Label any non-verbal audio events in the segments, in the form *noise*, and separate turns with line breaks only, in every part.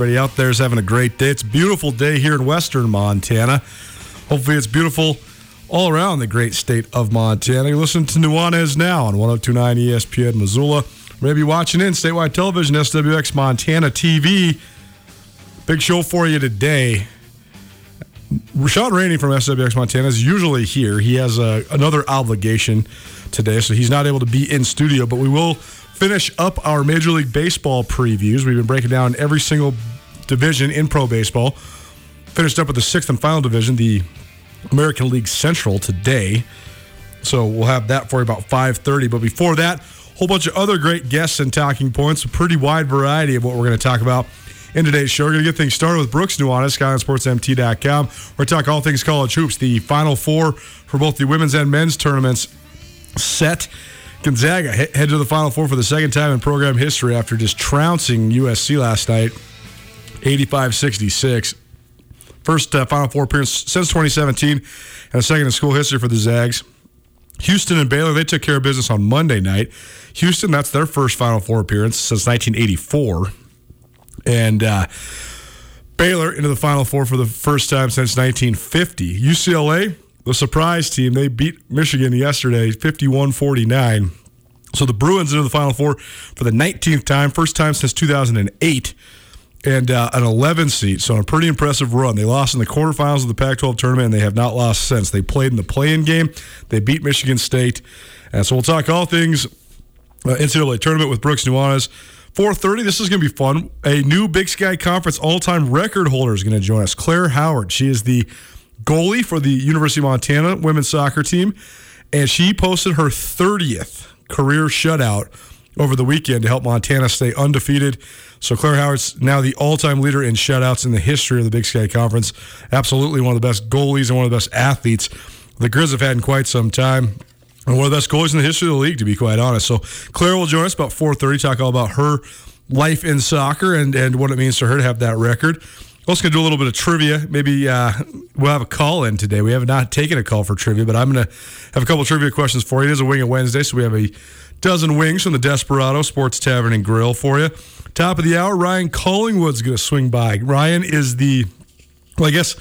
Everybody out there is having a great day. It's a beautiful day here in western Montana. Hopefully, it's beautiful all around the great state of Montana. You're listening to Nuanez now on 1029 ESPN Missoula. Maybe watching in statewide television, SWX Montana TV. Big show for you today. Rashawn Rainey from SWX Montana is usually here. He has a, another obligation today, so he's not able to be in studio, but we will finish up our Major League Baseball previews. We've been breaking down every single division in pro baseball. Finished up with the sixth and final division, the American League Central today. So we'll have that for you about 5:30. But before that, a whole bunch of other great guests and talking points. A pretty wide variety of what we're going to talk about in today's show. We're going to get things started with Brooks Nuanez, SkylineSportsMT.com. We're going to talk all things college hoops. The Final Four for both the women's and men's tournaments set. Gonzaga he- head to the Final Four for the second time in program history after just trouncing USC last night, 85-66. First uh, Final Four appearance since 2017, and a second in school history for the Zags. Houston and Baylor, they took care of business on Monday night. Houston, that's their first Final Four appearance since 1984. And uh, Baylor into the Final Four for the first time since 1950. UCLA, the surprise team, they beat Michigan yesterday 51 49. So the Bruins into the Final Four for the 19th time, first time since 2008 and uh, an 11 seed. So a pretty impressive run. They lost in the quarterfinals of the Pac-12 tournament, and they have not lost since. They played in the play-in game. They beat Michigan State, and so we'll talk all things uh, NCAA tournament with Brooks Nuanez. 4:30. This is going to be fun. A new Big Sky Conference all-time record holder is going to join us. Claire Howard. She is the goalie for the University of Montana women's soccer team, and she posted her 30th career shutout over the weekend to help Montana stay undefeated. So Claire Howard's now the all-time leader in shutouts in the history of the Big Sky Conference. Absolutely one of the best goalies and one of the best athletes the Grizz have had in quite some time. And one of the best goalies in the history of the league, to be quite honest. So Claire will join us about 4.30, talk all about her life in soccer and, and what it means to her to have that record. also going to do a little bit of trivia. Maybe uh, we'll have a call in today. We have not taken a call for trivia, but I'm going to have a couple trivia questions for you. It is a Wing It Wednesday, so we have a dozen wings from the Desperado Sports Tavern and Grill for you. Top of the hour, Ryan Collingwood's going to swing by. Ryan is the, well, I guess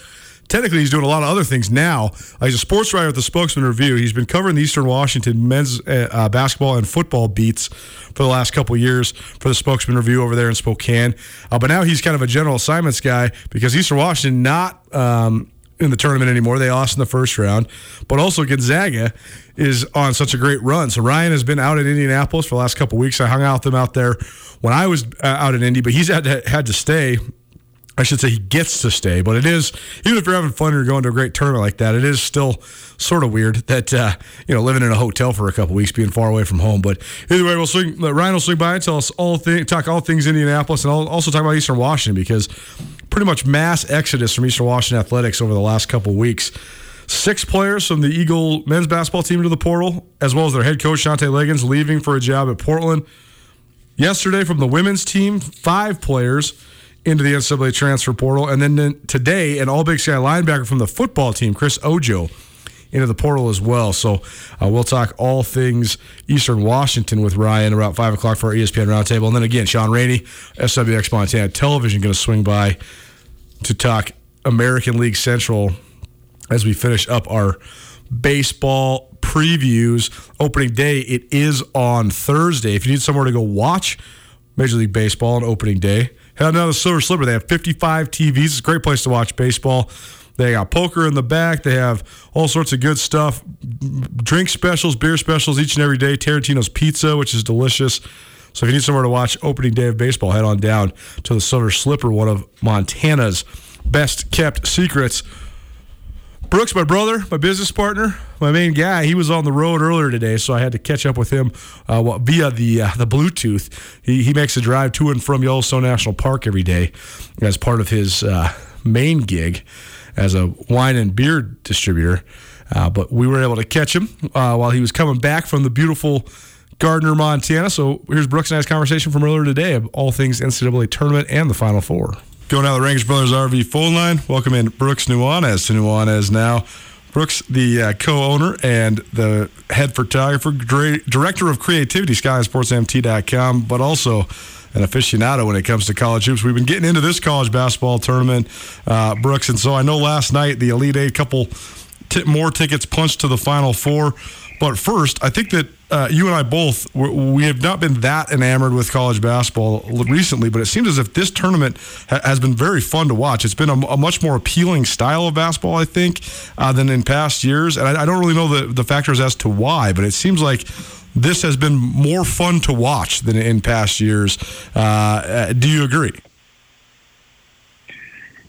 technically he's doing a lot of other things now. Uh, he's a sports writer at the Spokesman Review. He's been covering the Eastern Washington men's uh, uh, basketball and football beats for the last couple years for the Spokesman Review over there in Spokane. Uh, but now he's kind of a general assignments guy because Eastern Washington not. Um, in the tournament anymore. They lost in the first round, but also Gonzaga is on such a great run. So Ryan has been out in Indianapolis for the last couple weeks. I hung out with him out there when I was uh, out in Indy, but he's had to, had to stay I should say he gets to stay, but it is even if you're having fun and you're going to a great tournament like that, it is still sort of weird that uh, you know living in a hotel for a couple weeks, being far away from home. But either way, we'll swing. Ryan will swing by and tell us all thing, talk all things Indianapolis, and I'll also talk about Eastern Washington because pretty much mass exodus from Eastern Washington athletics over the last couple weeks. Six players from the Eagle men's basketball team to the portal, as well as their head coach Shantay Legans leaving for a job at Portland. Yesterday, from the women's team, five players into the NCAA transfer portal. And then today, an All Big Sky linebacker from the football team, Chris Ojo, into the portal as well. So uh, we'll talk all things Eastern Washington with Ryan around 5 o'clock for our ESPN Roundtable. And then again, Sean Rainey, SWX Montana Television, going to swing by to talk American League Central as we finish up our baseball previews. Opening day, it is on Thursday. If you need somewhere to go watch Major League Baseball on opening day, head on down to Silver Slipper. They have 55 TVs. It's a great place to watch baseball. They got poker in the back. They have all sorts of good stuff. Drink specials, beer specials each and every day. Tarantino's Pizza, which is delicious. So if you need somewhere to watch opening day of baseball, head on down to the Silver Slipper, one of Montana's best kept secrets. Brooks, my brother, my business partner, my main guy, he was on the road earlier today, so I had to catch up with him uh, via the uh, the Bluetooth. He, he makes a drive to and from Yellowstone National Park every day as part of his uh, main gig as a wine and beer distributor. Uh, but we were able to catch him uh, while he was coming back from the beautiful Gardner, Montana. So here's Brooks and I's conversation from earlier today of all things NCAA tournament and the Final Four. Going now the Rangitsch Brothers RV phone line. Welcome in Brooks Nuanez to Nuanez now. Brooks, the uh, co-owner and the head photographer, dra- director of creativity, SkySportsMT.com, but also an aficionado when it comes to college hoops. We've been getting into this college basketball tournament, uh, Brooks, and so I know last night the Elite Eight couple t- more tickets punched to the Final Four. But first, I think that uh, you and I both we have not been that enamored with college basketball recently, but it seems as if this tournament ha- has been very fun to watch. It's been a, a much more appealing style of basketball, I think, uh, than in past years. And I, I don't really know the, the factors as to why, but it seems like this has been more fun to watch than in past years. Uh, do you agree?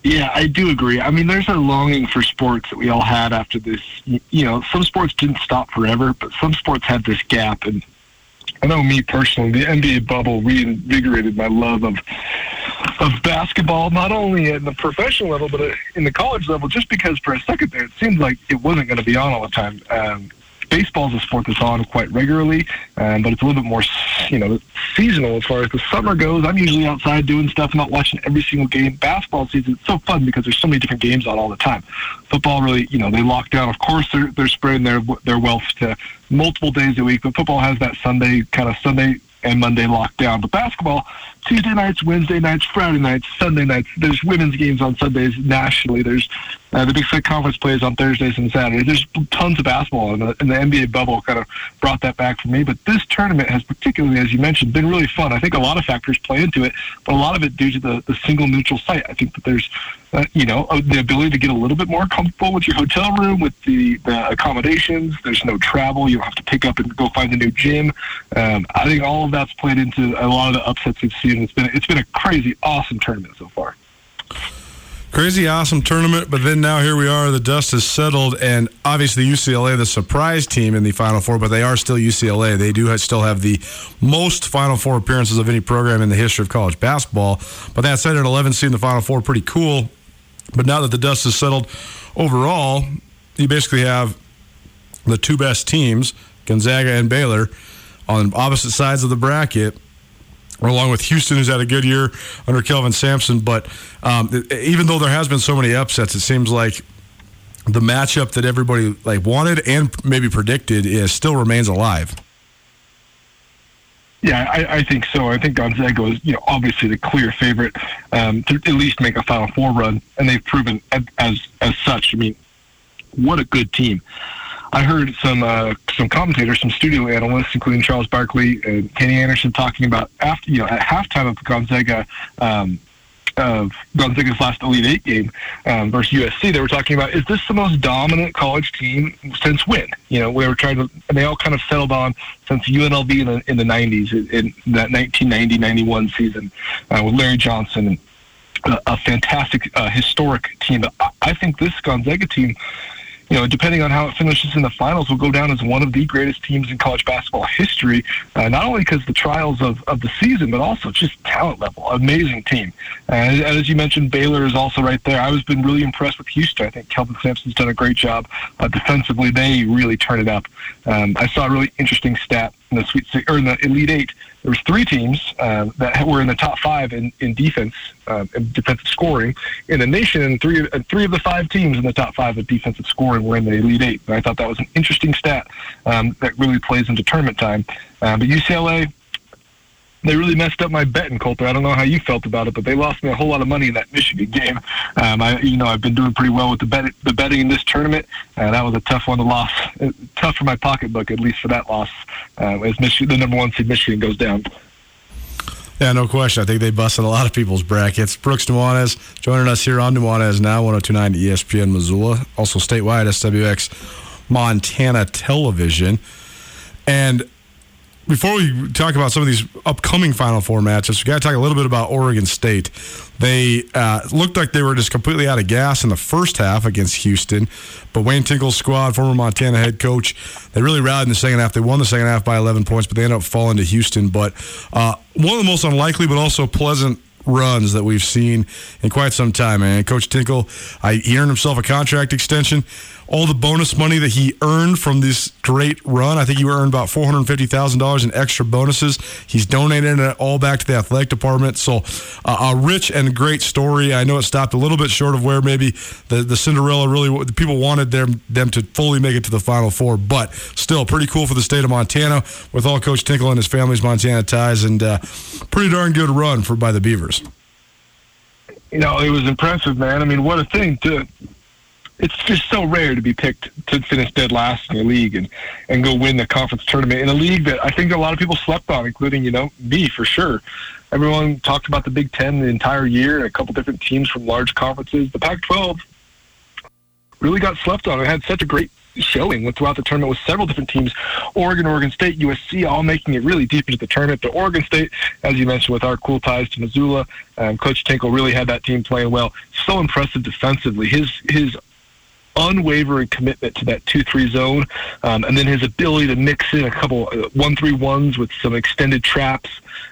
Yeah, I do agree. I mean, there's a longing for sports that we all had after this. You know, some sports didn't stop forever, but some sports had this gap. And I know me personally, the NBA bubble reinvigorated my love of of basketball, not only at the professional level, but in the college level. Just because for a second there, it seemed like it wasn't going to be on all the time. Um, baseball is a sport that's on quite regularly, um, but it's a little bit more, you know, seasonal as far as the summer goes. I'm usually outside doing stuff, not watching every single game. Basketball season it's so fun because there's so many different games on all the time. Football really, you know, they lock down. Of course, they're they're spreading their their wealth to multiple days a week, but football has that Sunday kind of Sunday and Monday lockdown. But basketball, Tuesday nights, Wednesday nights, Friday nights, Sunday nights. There's women's games on Sundays nationally. There's uh, the Big Sky Conference plays on Thursdays and Saturdays. There's tons of basketball, and the, and the NBA bubble kind of brought that back for me. But this tournament has particularly, as you mentioned, been really fun. I think a lot of factors play into it, but a lot of it due to the, the single neutral site. I think that there's, uh, you know, uh, the ability to get a little bit more comfortable with your hotel room, with the, the accommodations. There's no travel. You don't have to pick up and go find a new gym. Um, I think all of that's played into a lot of the upsets we've seen. It's been it's been a crazy, awesome tournament so far.
Crazy awesome tournament, but then now here we are. The dust has settled, and obviously UCLA, the surprise team in the Final Four, but they are still UCLA. They do have, still have the most Final Four appearances of any program in the history of college basketball. But that said, at 11 seed in the Final Four, pretty cool. But now that the dust has settled, overall, you basically have the two best teams, Gonzaga and Baylor, on opposite sides of the bracket along with Houston, who's had a good year under Kelvin Sampson. But um, even though there has been so many upsets, it seems like the matchup that everybody like wanted and maybe predicted is still remains alive.
Yeah, I, I think so. I think Gonzaga is, you know, obviously the clear favorite um, to at least make a Final Four run, and they've proven as as, as such. I mean, what a good team! I heard some uh, some commentators, some studio analysts, including Charles Barkley and Kenny Anderson, talking about after you know at halftime of Gonzaga um, of Gonzaga's last Elite Eight game um, versus USC. They were talking about is this the most dominant college team since when? You know, we were trying to, and they all kind of settled on since UNLV in the in the 90s in, that 1990-91 season uh, with Larry Johnson and a, a fantastic uh, historic team. I think this Gonzaga team you know, depending on how it finishes in the finals, will go down as one of the greatest teams in college basketball history. Uh, not only because the trials of, of the season, but also just talent level. Amazing team. And as you mentioned, Baylor is also right there. I've been really impressed with Houston. I think Kelvin Sampson's done a great job uh, defensively. They really turn it up. Um, I saw a really interesting stat in the Sweet Six or in the Elite Eight there was three teams um, that were in the top five in, in defense, um, in defensive scoring in the nation, and three and three of the five teams in the top five of defensive scoring were in the Elite Eight. And I thought that was an interesting stat um, that really plays into tournament time. Uh, but UCLA, they really messed up my betting, Colter. I don't know how you felt about it, but they lost me a whole lot of money in that Michigan game. Um, I, you know, I've been doing pretty well with the bet, the betting in this tournament. Uh, that was a tough one to loss, uh, tough for my pocketbook, at least for that loss, uh, as Michigan, the number one seed Michigan goes down.
Yeah, no question. I think they busted a lot of people's brackets. Brooks Nuanez joining us here on Nuanez now, 1029 ESPN Missoula, also statewide SWX Montana Television. And before we talk about some of these upcoming Final Four matchups, we got to talk a little bit about Oregon State. They uh, looked like they were just completely out of gas in the first half against Houston, but Wayne Tinkle's squad, former Montana head coach, they really rallied in the second half. They won the second half by 11 points, but they ended up falling to Houston. But uh, one of the most unlikely, but also pleasant runs that we've seen in quite some time, man. Coach Tinkle, I, he earned himself a contract extension. All the bonus money that he earned from this great run, I think he earned about four hundred fifty thousand dollars in extra bonuses. He's donated it all back to the athletic department. So, uh, a rich and great story. I know it stopped a little bit short of where maybe the, the Cinderella really the people wanted them them to fully make it to the Final Four, but still pretty cool for the state of Montana with all Coach Tinkle and his family's Montana ties, and uh, pretty darn good run for by the Beavers.
You know, it was impressive, man. I mean, what a thing to it's just so rare to be picked to finish dead last in the league and, and go win the conference tournament in a league that I think a lot of people slept on, including, you know, me for sure. Everyone talked about the Big Ten the entire year a couple different teams from large conferences. The Pac 12 really got slept on. It had such a great showing throughout the tournament with several different teams Oregon, Oregon State, USC, all making it really deep into the tournament. But Oregon State, as you mentioned, with our cool ties to Missoula, um, Coach Tinkle really had that team playing well. So impressive defensively. His his unwavering commitment to that two-three zone, um, and then his ability to mix in a couple uh, one-three-ones with some extended traps.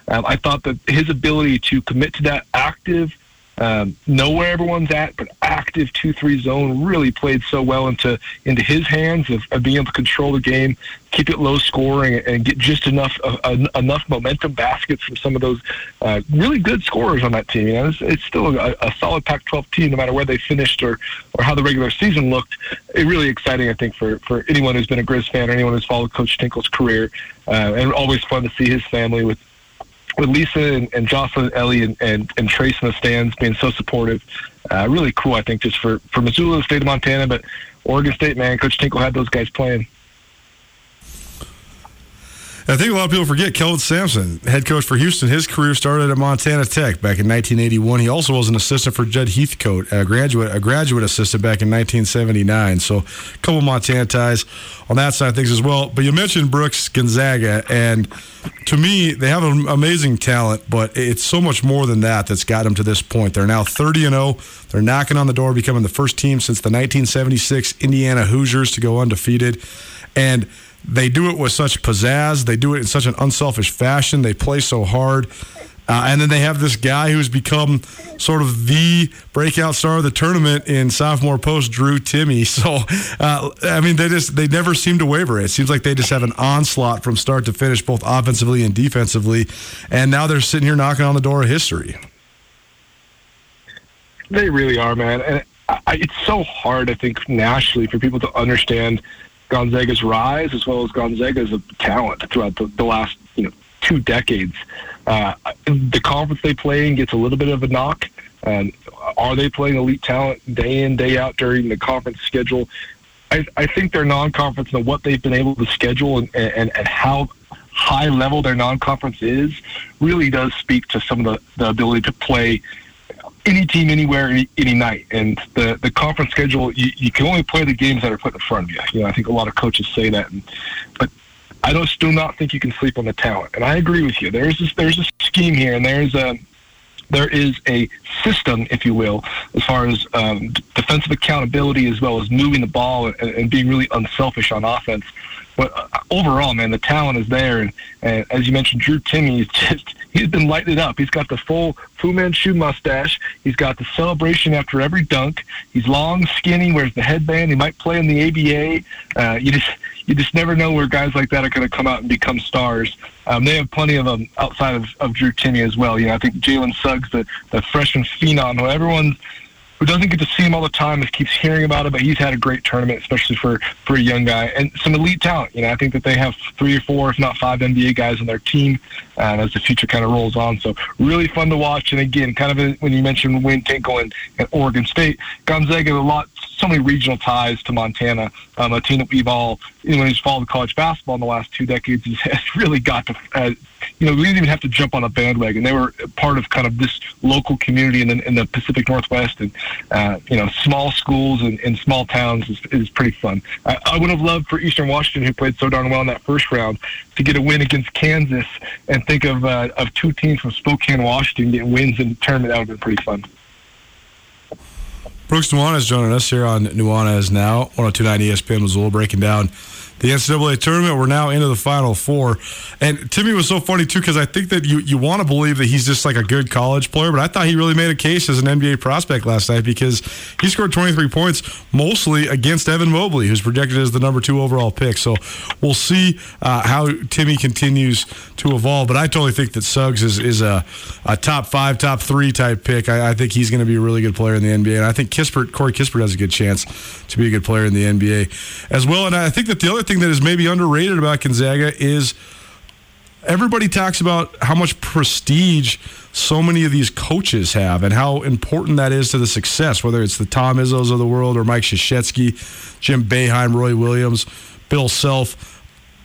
Um, I thought that his ability to commit to that active, um, know where everyone's at, but active two-three zone really played so well into into his hands of, of being able to control the game, keep it low scoring, and get just enough uh, enough momentum baskets from some of those uh, really good scorers on that team. You know, it's, it's still a, a solid Pac-12 team, no matter where they finished or or how the regular season looked. It really exciting, I think, for for anyone who's been a Grizz fan or anyone who's followed Coach Tinkle's career, uh, and always fun to see his family with with Lisa and, and Joslyn, Ellie, and, and, and Tres in the stands being so supportive. Uh, really cool, I think, just for, for Missoula, the state of Montana, but Oregon State, man, Coach Tinkle had those guys playing.
I think a lot of people forget Kelvin Sampson, head coach for Houston. His career started at Montana Tech back in 1981. He also was an assistant for Judd Heathcote, a graduate, a graduate assistant back in 1979. So, a couple Montana ties on that side of things as well. But you mentioned Brooks Gonzaga, and to me, they have an amazing talent, but it's so much more than that that's got them to this point. They're now 30 and 0. They're knocking on the door, becoming the first team since the 1976 Indiana Hoosiers to go undefeated, and they do it with such pizzazz. They do it in such an unselfish fashion. They play so hard. Uh, and then they have this guy who's become sort of the breakout star of the tournament in sophomore post, Drew Timme. *laughs* So, uh, I mean, they just they never seem to waver. It seems like they just have an onslaught from start to finish, both offensively and defensively. And now they're sitting here knocking on the door of history.
They really are, man. And I, it's so hard, I think, nationally for people to understand Gonzaga's rise as well as Gonzaga's talent throughout the, the last you know two decades. Uh, the conference they play in gets a little bit of a knock. Um, are they playing elite talent day in day out during the conference schedule? I, I think their non-conference and what they've been able to schedule and, and, and how high level their non-conference is really does speak to some of the, the ability to play any team anywhere any, any night. And the the conference schedule you, you can only play the games that are put in front of you. You know i think a lot of coaches say that. And, but i don't still not think you can sleep on the talent. And i agree with you. There's this there's a scheme here and there's a there is a system, if you will, as far as um, defensive accountability as well as moving the ball and, and being really unselfish on offense. But uh, overall, man, the talent is there, and, and as you mentioned, Drew Timme is *laughs* just he's been lighting up. He's got the full Fu Manchu mustache. He's got the celebration after every dunk. He's long, skinny, wears the headband. He might play in the ABA. Uh, you just you just never know where guys like that are going to come out and become stars. Um, they have plenty of them outside of, of Drew Timme as well. You know, I think Jalen Suggs, the, the freshman phenom, who everyone who doesn't get to see him all the time, just keeps hearing about it, but he's had a great tournament, especially for, for a young guy. And some elite talent. You know, I think that they have three or four, if not five NBA guys on their team um, as the future kind of rolls on. So really fun to watch. And again, kind of a, when you mentioned Wayne Tinkle and, and Oregon State, Gonzaga a lot, so many regional ties to Montana, um, a team that we've all, anyone who's followed college basketball in the last two decades has really got to, uh, you know, we didn't even have to jump on a bandwagon. They were part of kind of this local community in the, in the Pacific Northwest, and uh, you know, small schools and, and small towns is, is pretty fun. I, I would have loved for Eastern Washington, who played so darn well in that first round, to get a win against Kansas, and think of uh, of two teams from Spokane, Washington, getting wins in the tournament. That would have been pretty fun.
Brooks Nuanez joining us here on Nuanez Now, 1029 ESPN Missoula, breaking down the NCAA tournament. We're now into the Final Four. And Timme was so funny, too, because I think that you, you want to believe that he's just like a good college player, but I thought he really made a case as an NBA prospect last night because he scored 23 points, mostly against Evan Mobley, who's projected as the number two overall pick. So we'll see uh, how Timme continues to evolve. But I totally think that Suggs is, is a, a top five, top three type pick. I, I think he's going to be a really good player in the NBA. And I think Kispert, Corey Kispert has a good chance to be a good player in the NBA as well. And I think that the other thing that is maybe underrated about Gonzaga is everybody talks about how much prestige so many of these coaches have and how important that is to the success, whether it's the Tom Izzos of the world or Mike Krzyzewski, Jim Boeheim, Roy Williams, Bill Self.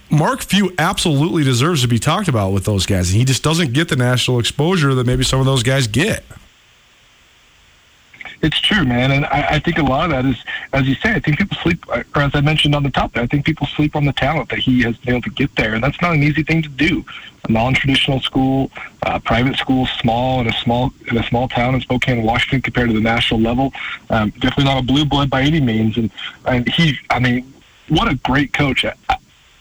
Mark Few absolutely deserves to be talked about with those guys. And he just doesn't get the national exposure that maybe some of those guys get.
It's true, man, and I, I think a lot of that is, as you say, I think people sleep, or as I mentioned on the top, I think people sleep on the talent that he has been able to get there, and that's not an easy thing to do. A non-traditional school, uh, private school, small in a small in a small town in Spokane, Washington, compared to the national level, um, definitely not a blue blood by any means, and and he, I mean, what a great coach. I,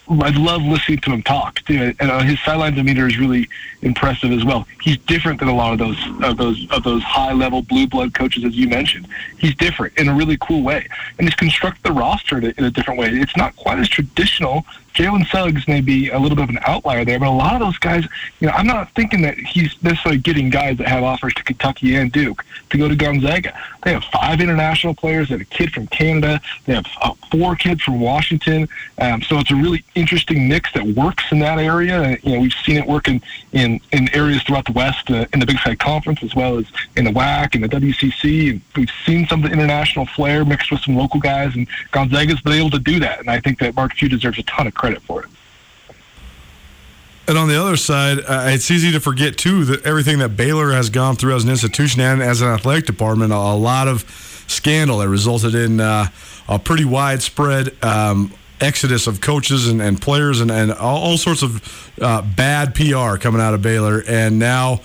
I love listening to him talk too, and uh, his sideline demeanor is really impressive as well. He's different than a lot of those of those of those high level blue blood coaches, as you mentioned. He's different in a really cool way, and he's constructed the roster in a, in a different way. It's not quite as traditional. Jalen Suggs may be a little bit of an outlier there, but a lot of those guys, you know, I'm not thinking that he's necessarily getting guys that have offers to Kentucky and Duke to go to Gonzaga. They have five international players. They have a kid from Canada. They have uh, four kids from Washington. Um, so it's a really interesting mix that works in that area. You know, we've seen it work in, in, in areas throughout the West, uh, in the Big Sky Conference, as well as in the WAC and the WCC. And we've seen some of the international flair mixed with some local guys, and Gonzaga's been able to do that. And I think that Mark Few deserves a ton of credit for it.
And on the other side, uh, it's easy to forget too that everything that Baylor has gone through as an institution and as an athletic department, a, lot of scandal that resulted in uh, a pretty widespread um, exodus of coaches and, and players and, and all, all sorts of uh, bad PR coming out of Baylor. And now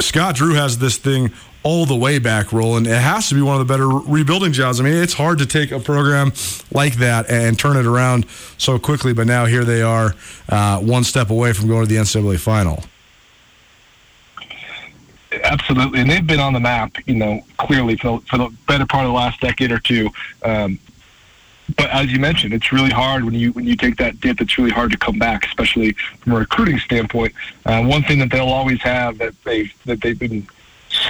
Scott Drew has this thing all the way back rolling. It has to be one of the better rebuilding jobs. I mean, it's hard to take a program like that and turn it around so quickly, but now here they are, uh, one step away from going to the NCAA final.
absolutely, and they've been on the map, you know, clearly for, for the better part of the last decade or two. Um, but as you mentioned, it's really hard when you when you take that dip. It's really hard to come back, especially from a recruiting standpoint. Uh, one thing that they'll always have that they that they've been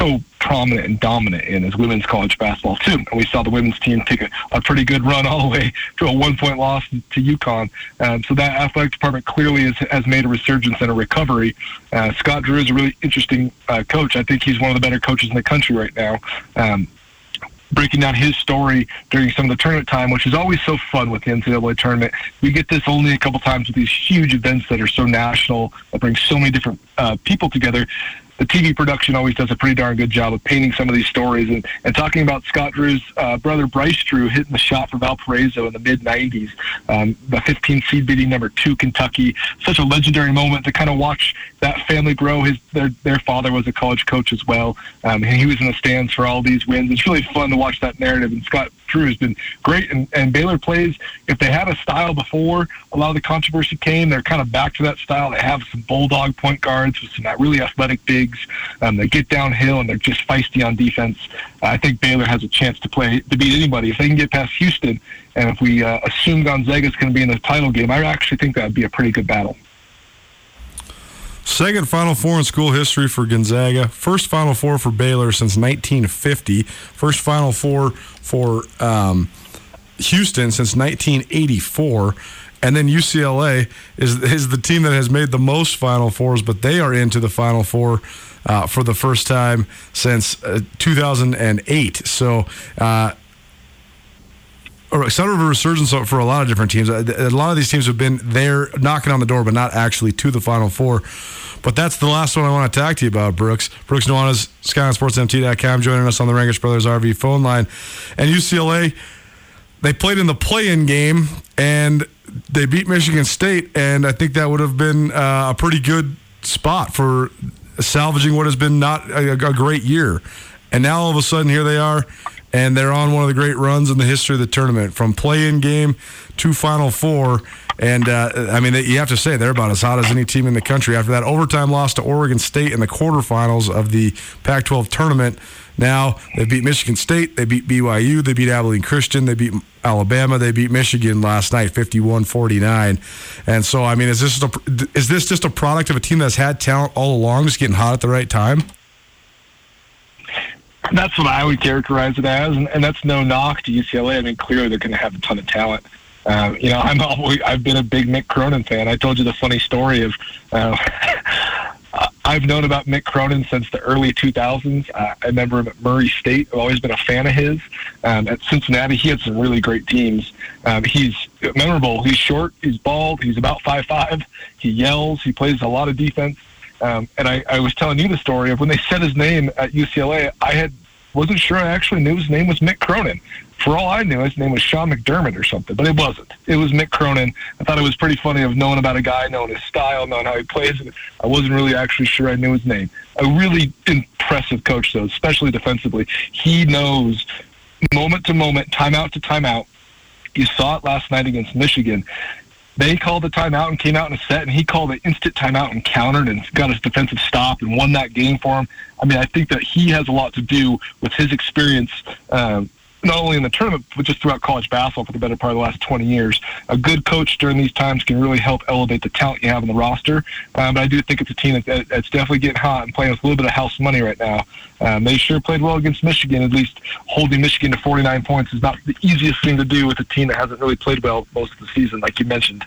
so prominent and dominant in is women's college basketball too. And we saw the women's team take a, a pretty good run all the way to a one point loss to UConn. Um, so that athletic department clearly has, has made a resurgence and a recovery. Uh, Scott Drew is a really interesting uh, coach. I think he's one of the better coaches in the country right now. Um, breaking down his story during some of the tournament time, which is always so fun with the NCAA tournament. We get this only a couple times with these huge events that are so national, that bring so many different uh, people together. The TV production always does a pretty darn good job of painting some of these stories and, and talking about Scott Drew's uh, brother Bryce Drew hitting the shot for Valparaiso in the mid 90s, um, the 15 seed beating number two Kentucky. Such a legendary moment to kind of watch that family grow. His their their father was a college coach as well, um, and he was in the stands for all these wins. It's really fun to watch that narrative. And Scott Drew has been great, and, and Baylor plays. If they had a style before a lot of the controversy came, they're kind of back to that style. They have some bulldog point guards with some really athletic bigs. Um, they get downhill and they're just feisty on defense. Uh, I think Baylor has a chance to play to beat anybody if they can get past Houston. And if we uh, assume is going to be in the title game, I actually think that would be a pretty good battle.
Second Final Four in school history for Gonzaga. First Final Four for Baylor since 1950. First Final Four for um, Houston since 1984. And then UCLA is, is the team that has made the most Final Fours, but they are into the Final Four uh, for the first time since uh, 2008. So, uh, or sort of a resurgence for a lot of different teams. A a lot of these teams have been there knocking on the door, but not actually to the Final Four. But that's the last one I want to talk to you about, Brooks. Brooks Nuanez, SkylineSportsMT.com, joining us on the Rangitsch Brothers RV phone line. And UCLA, they played in the play-in game, and they beat Michigan State, and I think that would have been uh, a pretty good spot for salvaging what has been not a, a great year. And now all of a sudden, here they are, and they're on one of the great runs in the history of the tournament, from play-in game to Final Four. And uh, I mean, you have to say they're about as hot as any team in the country. After that overtime loss to Oregon State in the quarterfinals of the Pac-12 tournament, now they beat Michigan State, they beat BYU, they beat Abilene Christian, they beat Alabama, they beat Michigan last night, 51-49. And so, I mean, is this a, is this just a product of a team that's had talent all along, just getting hot at the right time?
That's what I would characterize it as, and, and that's no knock to UCLA. I mean, clearly they're going to have a ton of talent. Um, you know, *laughs* I'm always, I've been a big Mick Cronin fan. I told you the funny story of uh, *laughs* I've known about Mick Cronin since the early 2000s. Uh, I remember him at Murray State. I've always been a fan of his. Um, at Cincinnati, he had some really great teams. Um, he's memorable. He's short. He's bald. He's about five five. He yells. He plays a lot of defense. Um, and I, I was telling you the story of when they said his name at UCLA. I had wasn't sure I actually knew his name was Mick Cronin. For all I knew, his name was Sean McDermott or something, but it wasn't. It was Mick Cronin. I thought it was pretty funny of knowing about a guy, knowing his style, knowing how he plays. I wasn't really actually sure I knew his name. A really impressive coach, though, especially defensively. He knows moment to moment, timeout to timeout. You saw it last night against Michigan they called the timeout and came out in a set, and he called an instant timeout and countered and got his defensive stop and won that game for him. I mean, I think that he has a lot to do with his experience, um, not only in the tournament, but just throughout college basketball for the better part of the last 20 years. A good coach during these times can really help elevate the talent you have in the roster. Um, but I do think it's a team that, that's definitely getting hot and playing with a little bit of house money right now. Um, they sure played well against Michigan. At least holding Michigan to 49 points is not the easiest thing to do with a team that hasn't really played well most of the season, like you mentioned.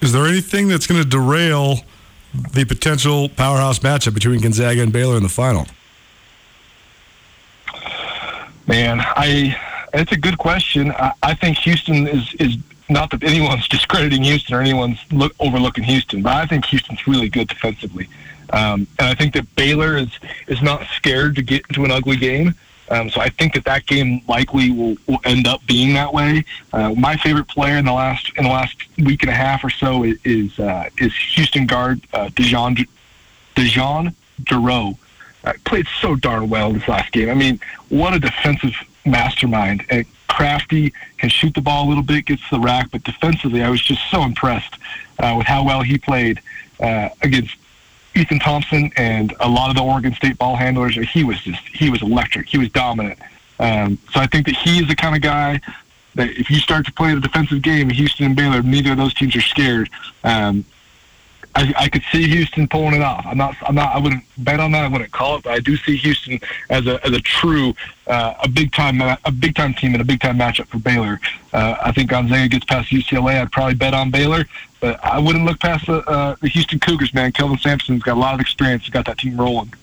Is there anything that's going to derail the potential powerhouse matchup between Gonzaga and Baylor in the final?
Man, I it's a good question. I, I think Houston is is not that anyone's *laughs* discrediting Houston or anyone's look, overlooking Houston, but I think Houston's really good defensively, um, and I think that Baylor is is not scared to get into an ugly game. Um, so I think that that game likely will, will end up being that way. Uh, my favorite player in the last in the last week and a half or so is is, uh, is Houston guard uh, DeJon DeJon Jarreau. Played so darn well this last game. I mean, what a defensive mastermind. And crafty, can shoot the ball a little bit, gets the rack, but defensively, I was just so impressed uh, with how well he played uh, against Ethan Thompson and a lot of the Oregon State ball handlers. He was just he was electric. He was dominant. Um, so I think that he is the kind of guy that if you start to play the defensive game, Houston and Baylor, neither of those teams are scared. Um, I, I could see Houston pulling it off. I'm not. I'm not. I wouldn't bet on that. I wouldn't call it, but I do see Houston as a as a true uh, a big time a big time team and a big time matchup for Baylor. Uh, I think Gonzaga gets past UCLA. I'd probably bet on Baylor, but I wouldn't look past the, uh, the Houston Cougars. Man, Kelvin Sampson's got a lot of experience. He's got that team rolling.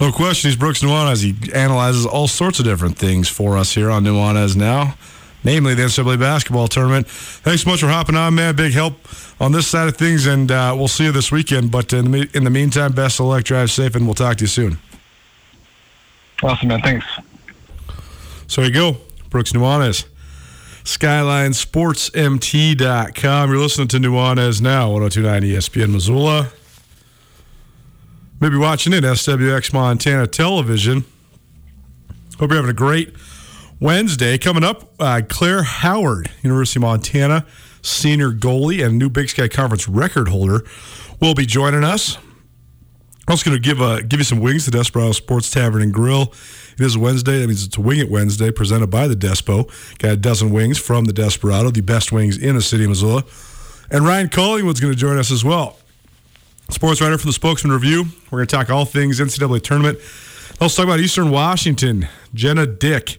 No question. He's Brooks Nuanez. He analyzes all sorts of different things for us here on Nuanez now, namely the NCAA basketball tournament. Thanks so much for hopping on, man. Big help on this side of things, and uh, we'll see you this weekend. But in the, in the meantime, best of luck, drive safe, and we'll talk to you soon.
Awesome, man. Thanks.
So there you go. Brooks Nuanez. SkylineSportsMT.com. You're listening to Nuanez now, 1029 ESPN Missoula. Maybe watching it, SWX Montana Television. Hope you're having a great Wednesday. Coming up, uh, Claire Howard, University of Montana, senior goalie and new Big Sky Conference record holder, will be joining us. I'm also going to give uh, give you some wings to the Desperado Sports Tavern and Grill. It is Wednesday. That means it's a Wing It Wednesday presented by the Despo. Got a dozen wings from the Desperado, the best wings in the city of Missoula. And Ryan Collingwood's going to join us as well. Sports writer for the Spokesman Review. We're going to talk all things NCAA tournament. Let's talk about Eastern Washington. Jenna Dick,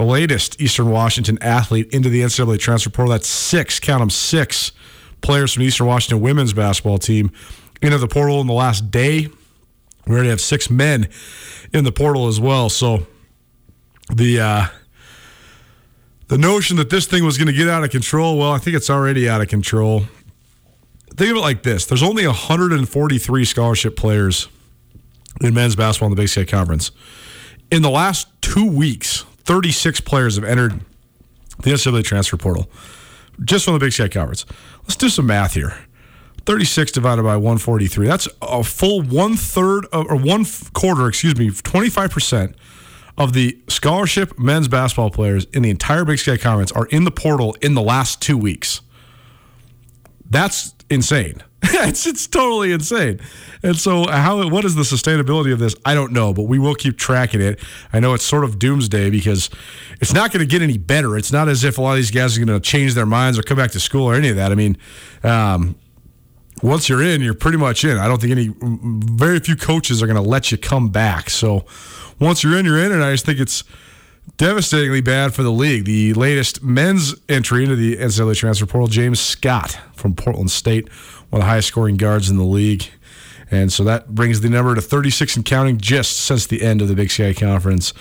the latest Eastern Washington athlete into the NCAA transfer portal. That's six, count them six players from Eastern Washington women's basketball team into the portal in the last day. We already have six men in the portal as well. So the uh, the notion that this thing was going to get out of control, well, I think it's already out of control. Think of it like this: there's only 143 scholarship players in men's basketball in the Big Sky Conference. In the last two weeks, 36 players have entered the NCAA transfer portal just from the Big Sky Conference. Let's do some math here. 36 divided by 143. That's a full one third of, or one quarter, excuse me, 25% of the scholarship men's basketball players in the entire Big Sky Conference are in the portal in the last two weeks. That's insane. *laughs* it's it's totally insane. And so how what is the sustainability of this? I don't know, but we will keep tracking it. I know it's sort of doomsday because it's not going to get any better. It's not as if a lot of these guys are going to change their minds or come back to school or any of that. I mean, um, once you're in, you're pretty much in. I don't think any, very few coaches are going to let you come back. So once you're in, you're in, and I just think it's devastatingly bad for the league. The latest men's entry into the NCAA transfer portal, James Scott from Portland State, one of the highest scoring guards in the league. And so that brings the number to 36 and counting just since the end of the Big Sky Conference.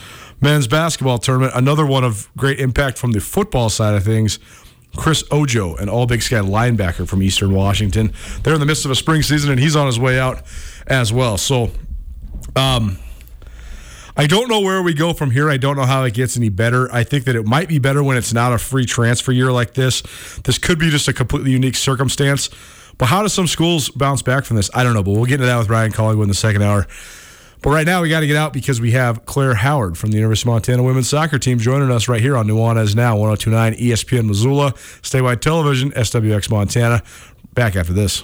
Men's basketball tournament, another one of great impact from the football side of things. Chris Ojo, an all Big Sky linebacker from Eastern Washington. They're in the midst of a spring season, and he's on his way out as well. So, um, I don't know where we go from here. I don't know how it gets any better. I think that it might be better when it's not a free transfer year like this. This could be just a completely unique circumstance. But how do some schools bounce back from this? I don't know. But we'll get into that with Ryan Collingwood in the second hour. But right now, we got to get out because we have Claire Howard from the University of Montana women's soccer team joining us right here on Nuanez Now, 1029 ESPN Missoula, statewide television, SWX Montana. Back after this.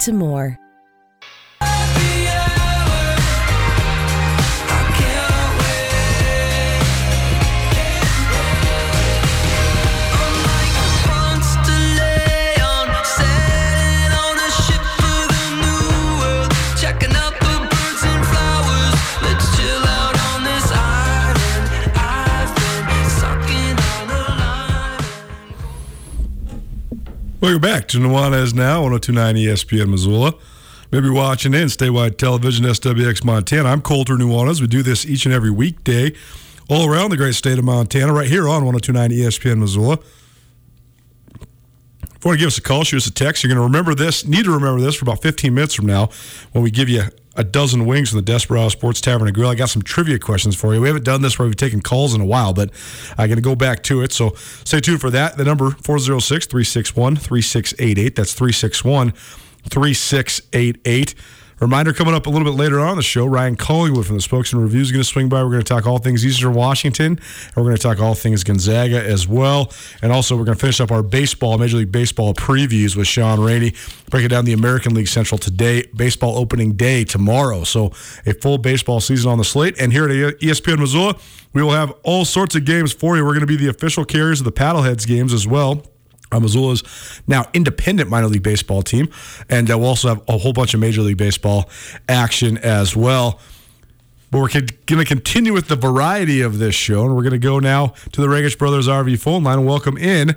to more.
Welcome back to Nuanez Now, 1029 ESPN Missoula. Maybe watching in statewide television, SWX Montana. I'm Colter Nuanez. We do this each and every weekday all around the great state of Montana, right here on 1029 ESPN Missoula. Want to give us a call, shoot us a text. You're going to remember this, need to remember this for about 15 minutes from now when we give you a dozen wings from the Desperado Sports Tavern and Grill. I got some trivia questions for you. We haven't done this where we've taken calls in a while, but I'm going to go back to it. So stay tuned for that. The number 406 361 3688. That's 361 3688. Reminder coming up a little bit later on the show, Ryan Collingwood from the Spokesman Review is going to swing by. We're going to talk all things Eastern Washington, and we're going to talk all things Gonzaga as well. And also, we're going to finish up our baseball, Major League Baseball previews with Sean Rainey, breaking down the American League Central today, baseball opening day tomorrow. So, a full baseball season on the slate. And here at ESPN Missoula, we will have all sorts of games for you. We're going to be the official carriers of the Paddleheads games as well uh, Missoula's now independent minor league baseball team, and uh, we'll also have a whole bunch of Major League Baseball action as well. But we're going to continue with the variety of this show, and we're going to go now to the Rangitsch Brothers RV phone line and welcome in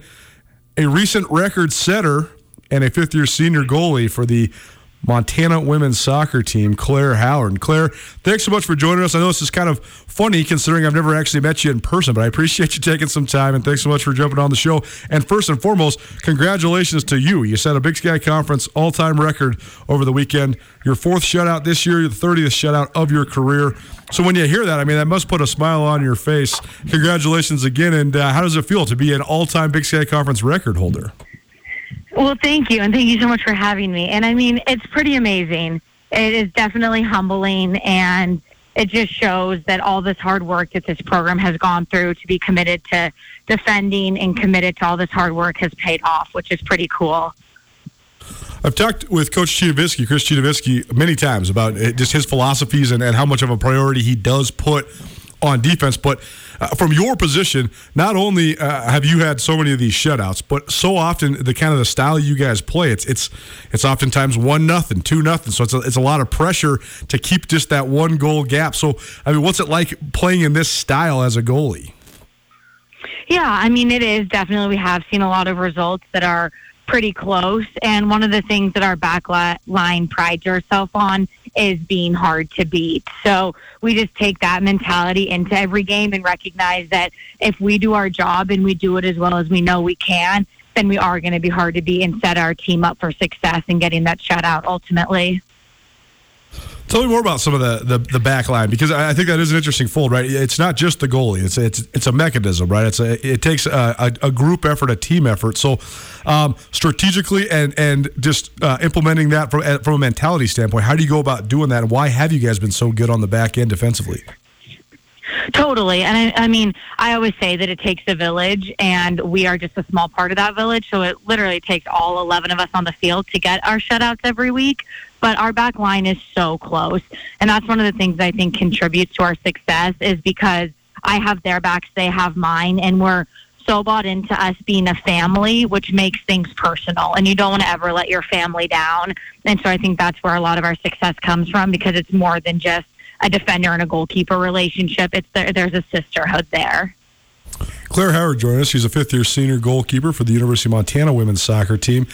a recent record setter and a fifth year senior goalie for the Montana women's soccer team, Claire Howard. Claire, thanks so much for joining us. I know this is kind of funny considering I've never actually met you in person, but I appreciate you taking some time and thanks so much for jumping on the show. And first and foremost, congratulations to you. You set a Big Sky Conference all time record over the weekend. Your fourth shutout this year, your 30th shutout of your career. So when you hear that, I mean, that must put a smile on your face. Congratulations again. And uh, how does it feel to be an all time Big Sky Conference record holder?
Well, thank you, and thank you so much for having me. And I mean, it's pretty amazing. It is definitely humbling, and it just shows that all this hard work that this program has gone through to be committed to defending and committed to all this hard work has paid off, which is pretty cool.
I've talked with Coach Citowicki, Chris Citowicki, many times about just his philosophies and, and how much of a priority he does put on defense. But uh, from your position, not only uh, have you had so many of these shutouts, but so often the kind of the style you guys play, it's it's it's oftentimes one nothing, two nothing. So it's a, it's a lot of pressure to keep just that one goal gap. So I mean, what's it like playing in this style as a goalie?
Yeah, I mean, it is definitely. We have seen a lot of results that are pretty close. And one of the things that our back line prides herself on is being hard to beat. So we just take that mentality into every game and recognize that if we do our job and we do it as well as we know we can, then we are going to be hard to beat and set our team up for success and getting that shutout ultimately.
Tell me more about some of the, the, the back line because I think that is an interesting fold, right? It's not just the goalie; it's it's it's a mechanism, right? It's a it takes a, a, a group effort, a team effort. So, um, strategically and and just uh, implementing that from from a mentality standpoint, how do you go about doing that, and why have you guys been so good on the back end defensively?
Totally. And I, I mean, I always say that it takes a village, and we are just a small part of that village. So it literally takes all 11 of us on the field to get our shutouts every week. But our back line is so close. And that's one of the things I think contributes to our success is because I have their backs, they have mine, and we're so bought into us being a family, which makes things personal. And you don't want to ever let your family down. And so I think that's where a lot of our success comes from because it's more than just a defender and a goalkeeper relationship. It's there, there's a sisterhood there.
Claire Howard joined us. She's a fifth year senior goalkeeper for the University of Montana women's soccer team.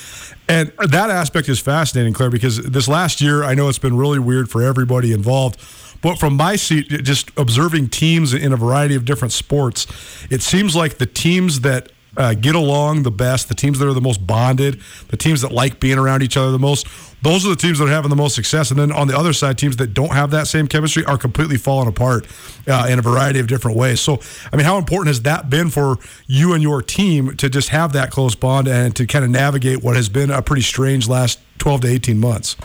And that aspect is fascinating, Claire, because this last year, I know it's been really weird for everybody involved. But from my seat, just observing teams in a variety of different sports, it seems like the teams that uh, get along the best, the teams that are the most bonded, the teams that like being around each other the most, those are the teams that are having the most success. And then on the other side, teams that don't have that same chemistry are completely falling apart uh, in a variety of different ways. So, I mean, how important has that been for you and your team to just have that close bond and to kind of navigate what has been a pretty strange last 12 to 18 months?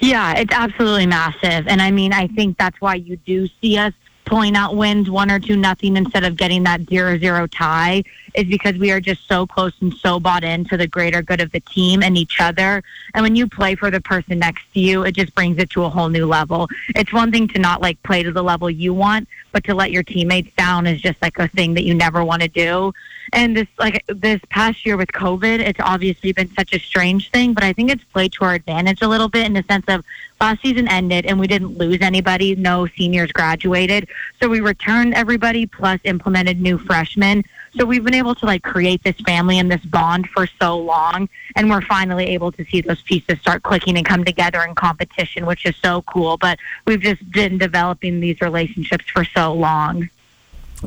Yeah, it's absolutely massive. And I mean, I think that's why you do see us pulling out wins one or two nothing instead of getting that zero zero tie is because we are just so close and so bought into the greater good of the team and each other. And when you play for the person next to you, it just brings it to a whole new level. It's one thing to not like play to the level you want, but to let your teammates down is just like a thing that you never want to do. And this like this past year with COVID, it's obviously been such a strange thing, but I think it's played to our advantage a little bit in the sense of last season ended and we didn't lose anybody, no seniors graduated. So we returned everybody plus implemented new freshmen. So we've been able to like create this family and this bond for so long, and we're finally able to see those pieces start clicking and come together in competition, which is so cool. But we've just been developing these relationships for so long.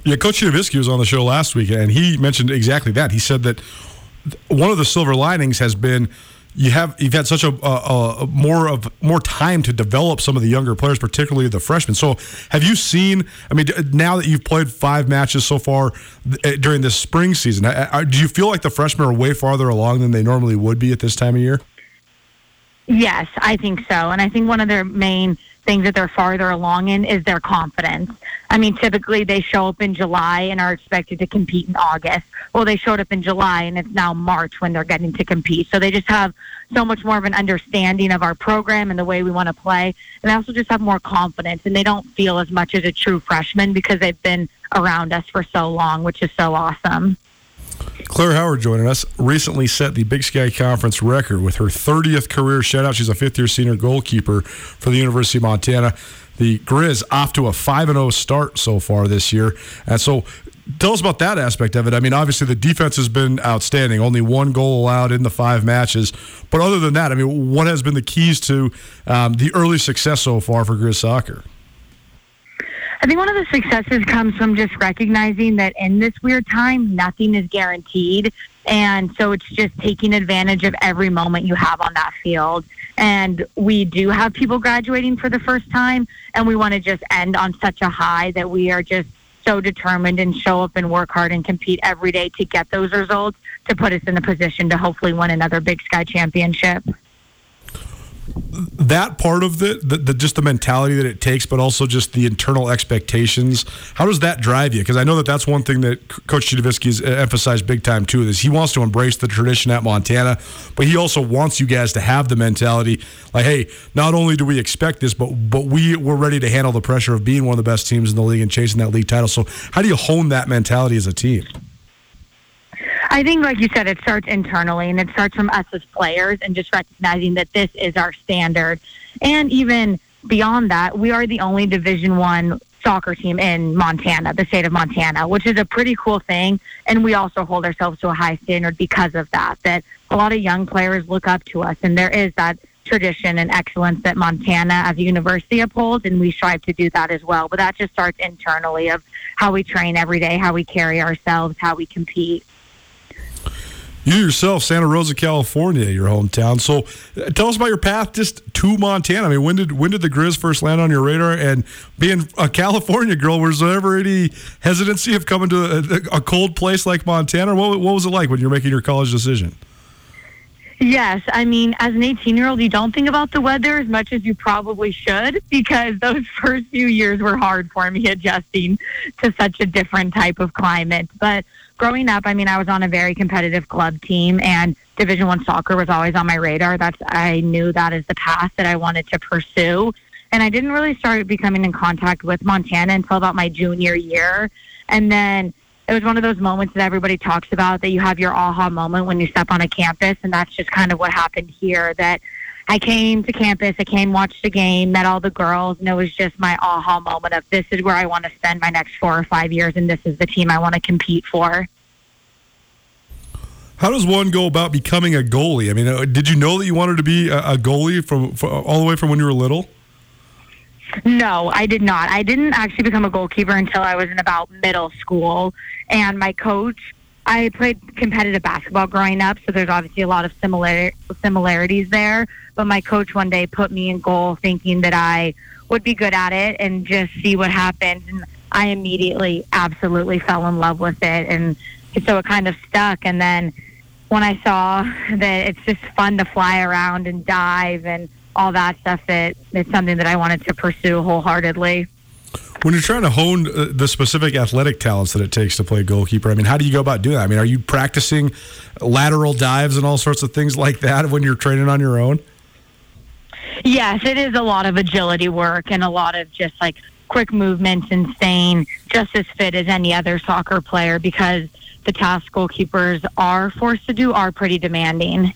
Yeah, Coach Citowicki was on the show last week, and he mentioned exactly that. He said that one of the silver linings has been you have you've had such a, a, a, more of more time to develop some of the younger players, particularly the freshmen. So, have you seen? I mean, now that you've played five matches so far th- during this spring season, uh, uh, do you feel like the freshmen are way farther along than they normally would be at this time of year?
Yes, I think so. And I think one of their main things that they're farther along in is their confidence. I mean, typically they show up in July and are expected to compete in August. Well, they showed up in July and it's now March when they're getting to compete. So they just have so much more of an understanding of our program and the way we want to play. And they also just have more confidence and they don't feel as much as a true freshman because they've been around us for so long, which is so awesome.
Claire Howard joining us recently set the Big Sky Conference record with her 30th career shutout. She's a fifth year senior goalkeeper for the University of Montana. The Grizz off to a 5 0 start so far this year. And so tell us about that aspect of it. I mean, obviously the defense has been outstanding. Only one goal allowed in the five matches. But other than that, I mean, what has been the keys to um, the early success so far for Grizz soccer?
I think one of the successes comes from just recognizing that in this weird time, nothing is guaranteed. And so it's just taking advantage of every moment you have on that field. And we do have people graduating for the first time, and we want to just end on such a high that we are just so determined and show up and work hard and compete every day to get those results to put us in a position to hopefully win another Big Sky championship
that part of it, the, the, just the mentality that it takes, but also just the internal expectations. How does that drive you? Because I know that that's one thing that Coach Citowicki has uh, emphasized big time too. Is he wants to embrace the tradition at Montana, but he also wants you guys to have the mentality like, hey, not only do we expect this, but but we we're ready to handle the pressure of being one of the best teams in the league and chasing that league title. So how do you hone that mentality as a team?
I think, like you said, it starts internally and it starts from us as players and just recognizing that this is our standard. And even beyond that, we are the only Division One soccer team in Montana, the state of Montana, which is a pretty cool thing. And we also hold ourselves to a high standard because of that. That a lot of young players look up to us, and there is that tradition and excellence that Montana as a university upholds, and we strive to do that as well. But that just starts internally of how we train every day, how we carry ourselves, how we compete.
You yourself, Santa Rosa, California, your hometown. So, uh, tell us about your path just to Montana. I mean, when did when did the Grizz first land on your radar? And being a California girl, was there ever any hesitancy of coming to a, a cold place like Montana? What, what was it like when you were making your college decision?
Yes, I mean, as an 18 year old, you don't think about the weather as much as you probably should because those *laughs* first few years were hard for me adjusting to such a different type of climate. But growing up, I mean, I was on a very competitive club team and Division One soccer was always on my radar. That's I knew that is the path that I wanted to pursue. And I didn't really start becoming in contact with Montana until about my junior year. And then it was one of those moments that everybody talks about that you have your aha moment when you step on a campus. And that's just kind of what happened here that I came to campus, I came, watched a game, met all the girls, and it was just my aha moment of this is where I want to spend my next four or five years, and this is the team I want to compete for.
How does one go about becoming a goalie? I mean, uh, did you know that you wanted to be a, goalie from, from all the way from when you were little?
No, I did not. I didn't actually become a goalkeeper until I was in about middle school. And my coach, I played competitive basketball growing up, so there's obviously a lot of similar similarities there. But my coach one day put me in goal, thinking that I would be good at it and just see what happened. And I immediately, absolutely fell in love with it, and so it kind of stuck. And then when I saw that it's just fun to fly around and dive and all that stuff, it, it's something that I wanted to pursue wholeheartedly.
When you're trying to hone uh, the specific athletic talents that it takes to play goalkeeper, I mean, how do you go about doing that? I mean, are you practicing lateral dives and all sorts of things like that when you're training on your own?
Yes, it is a lot of agility work and a lot of just like quick movements and staying just as fit as any other soccer player because the tasks goalkeepers are forced to do are pretty demanding.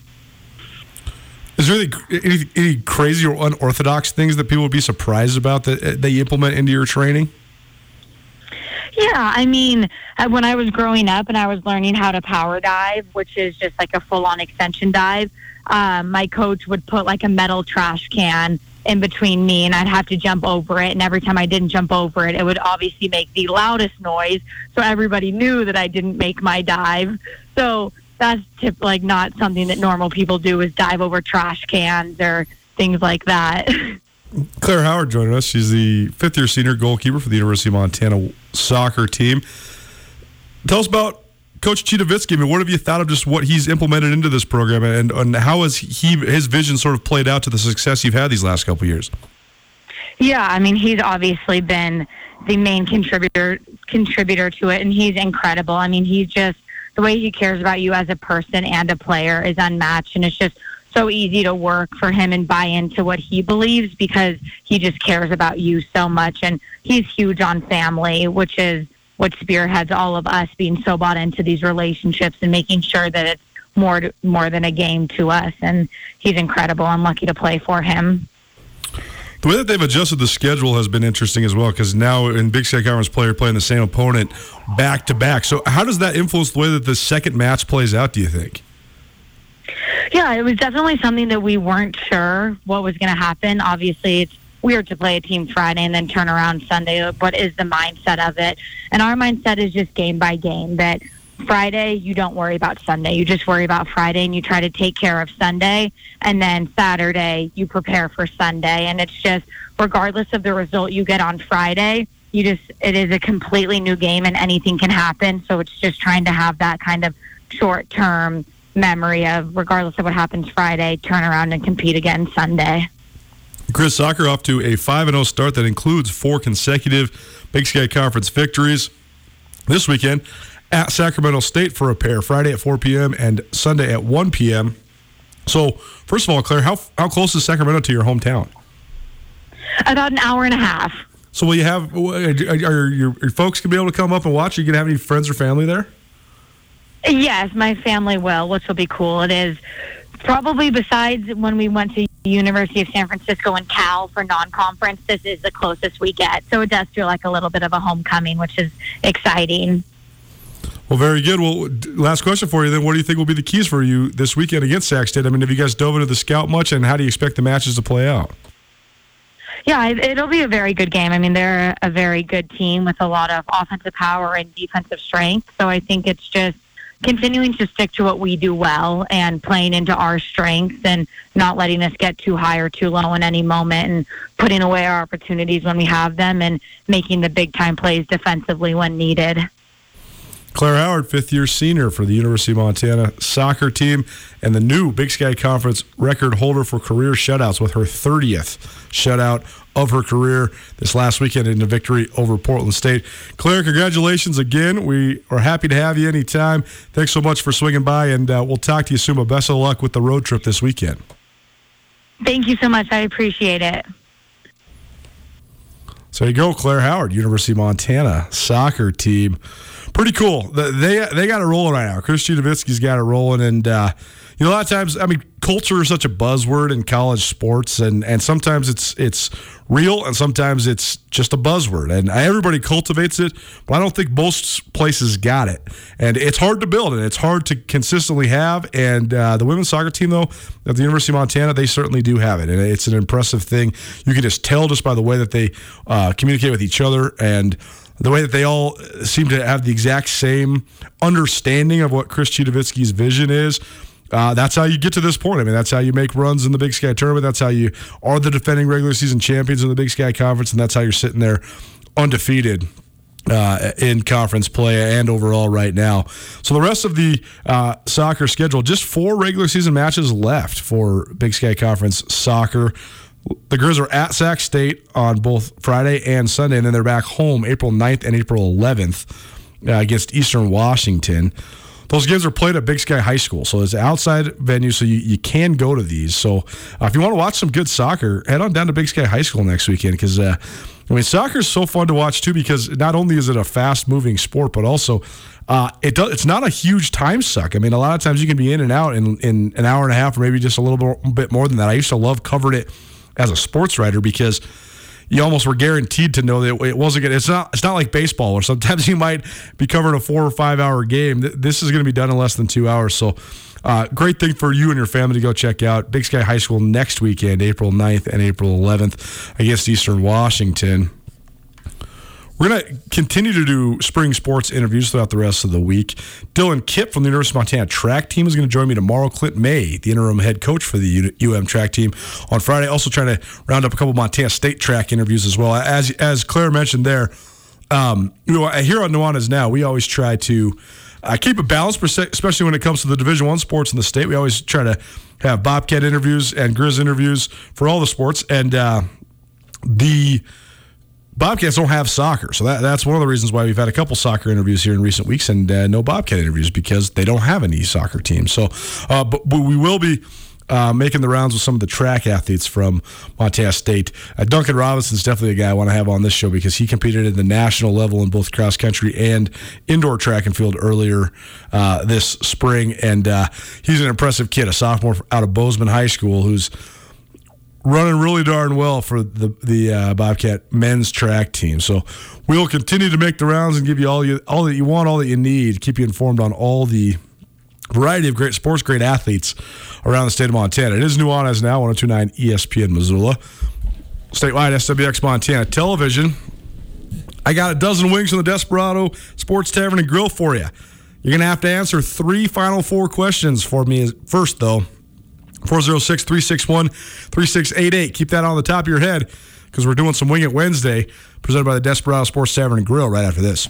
Is there any, any, any crazy or unorthodox things that people would be surprised about that, uh, you implement into your training?
Yeah, I mean, uh, when I was growing up and I was learning how to power dive, which is just like a full on extension dive, um, my coach would put like a metal trash can in between me and I'd have to jump over it. And every time I didn't jump over it, it would obviously make the loudest noise. So everybody knew that I didn't make my dive. So that's tip, like not something that normal people do is dive over trash cans or things like that. *laughs*
Claire Howard joining us. She's the fifth year senior goalkeeper for the University of Montana soccer team. Tell us about Coach Citowicki. I mean, what have you thought of just what he's implemented into this program, and, and how has he his vision sort of played out to the success you've had these last couple years?
Yeah, I mean, he's obviously been the main contributor contributor to it, and he's incredible. I mean, he's just the way he cares about you as a person and a player is unmatched, and it's just so easy to work for him and buy into what he believes because he just cares about you so much, and he's huge on family, which is what spearheads all of us being so bought into these relationships and making sure that it's more to, more than a game to us. And he's incredible. I'm lucky to play for him.
The way that they've adjusted the schedule has been interesting as well because now in Big Sky Conference player playing the same opponent back to back. So, how does that influence the way that the second match plays out, do you think?
Yeah, it was definitely something that we weren't sure what was going to happen. Obviously, it's weird to play a team Friday and then turn around Sunday. What is the mindset of it? And our mindset is just game by game that Friday, you don't worry about Sunday. You just worry about Friday and you try to take care of Sunday. And then Saturday, you prepare for Sunday. And it's just, regardless of the result you get on Friday, you just, it is a completely new game and anything can happen. So it's just trying to have that kind of short term memory of, regardless of what happens Friday, turn around and compete again Sunday.
Grizz Soccer off to a 5 0 start that includes four consecutive Big Sky Conference victories this weekend at Sacramento State for a pair, Friday at 4 p.m. and Sunday at 1 p.m. So, first of all, Claire, how, how close is Sacramento to your hometown?
About an hour and a half.
So, will you have, are your, your folks going to be able to come up and watch? Are you going to have any friends or family there?
Yes, my family will, which will be cool. It is probably besides when we went to the University of San Francisco and Cal for non-conference, this is the closest we get. So it does feel like a little bit of a homecoming, which is exciting.
Well, very good. Well, last question for you then. What do you think will be the keys for you this weekend against Sac State? I mean, have you guys dove into the scout much, and how do you expect the matches to play out?
Yeah, it'll be a very good game. I mean, they're a very good team with a lot of offensive power and defensive strength. So I think it's just continuing to stick to what we do well and playing into our strengths and not letting us get too high or too low in any moment and putting away our opportunities when we have them and making the big time plays defensively when needed.
Claire Howard, fifth year senior for the University of Montana soccer team, and the new Big Sky Conference record holder for career shutouts with her 30th shutout of her career this last weekend in a victory over Portland State. Claire, congratulations again. We are happy to have you anytime. Thanks so much for swinging by, and uh, we'll talk to you soon. But best of luck with the road trip this weekend.
Thank you so much. I appreciate it.
So you go, Claire Howard, University of Montana soccer team. Pretty cool. The- They they got it rolling right now. Chris Citowicki's got it rolling, and uh, you know a lot of times, I mean, culture is such a buzzword in college sports, and and sometimes it's it's real, and sometimes it's just a buzzword, and everybody cultivates it, but I don't think most places got it, and it's hard to build, and it's hard to consistently have. And uh, the women's soccer team, though, at the University of Montana, they certainly do have it, and it's an impressive thing. You can just tell just by the way that they uh, communicate with each other and the way that they all seem to have the exact same understanding of what Chris Citowicki's vision is. Uh, that's how you get to this point. I mean, that's how you make runs in the Big Sky tournament. That's how you are the defending regular season champions of the Big Sky Conference, and that's how you're sitting there undefeated uh, in conference play and overall right now. So the rest of the uh, soccer schedule, just four regular season matches left for Big Sky Conference soccer. The girls are at Sac State on both Friday and Sunday, and then they're back home April 9th and April 11th uh, against Eastern Washington. Those games are played at Big Sky High School, so it's an outside venue, so you, you can go to these. So uh, if you want to watch some good soccer, head on down to Big Sky High School next weekend because uh, I mean soccer is so fun to watch too because not only is it a fast moving sport, but also uh, it does, it's not a huge time suck. I mean, a lot of times you can be in and out in, in an hour and a half or maybe just a little bit more than that. I used to love covering it as a sports writer because you almost were guaranteed to know that it wasn't going. It's not. It's not like baseball, where sometimes *laughs* you might be covering a four or five hour game. This is going to be done in less than two hours. So, uh, great thing for you and your family to go check out Big Sky High School next weekend, April 9th and April 11th against Eastern Washington. We're going to continue to do spring sports interviews throughout the rest of the week. Dylan Kipp from the University of Montana track team is going to join me tomorrow. Clint May, the interim head coach for the UM track team, on Friday. Also trying to round up a couple Montana State track interviews as well. As as Claire mentioned there, um, you know, here on Nuanez Now, we always try to uh, keep a balance, especially when it comes to the Division One sports in the state. We always try to have Bobcat interviews and Grizz interviews for all the sports, and uh, the Bobcats don't have soccer, so that, that's one of the reasons why we've had a couple soccer interviews here in recent weeks and uh, no Bobcat interviews because they don't have any soccer team. So, uh, but, but we will be. Uh, making the rounds with some of the track athletes from Montana State. Uh, Duncan Robinson's definitely a guy I want to have on this show because he competed at the national level in both cross country and indoor track and field earlier uh, this spring. And uh, he's an impressive kid, a sophomore out of Bozeman High School who's running really darn well for the the uh, Bobcat men's track team. So we will continue to make the rounds and give you all you all that you want, all that you need, keep you informed on all the variety of great sports, great athletes around the state of Montana. It is Nuanez now, 1029 ESPN Missoula. Statewide SWX Montana Television. I got a dozen wings from the Desperado Sports Tavern and Grill for you. You're going to have to answer three final four questions for me first, though. 406 361 3688. Keep that on the top of your head because we're doing some Wing It Wednesday presented by the Desperado Sports Tavern and Grill right after this.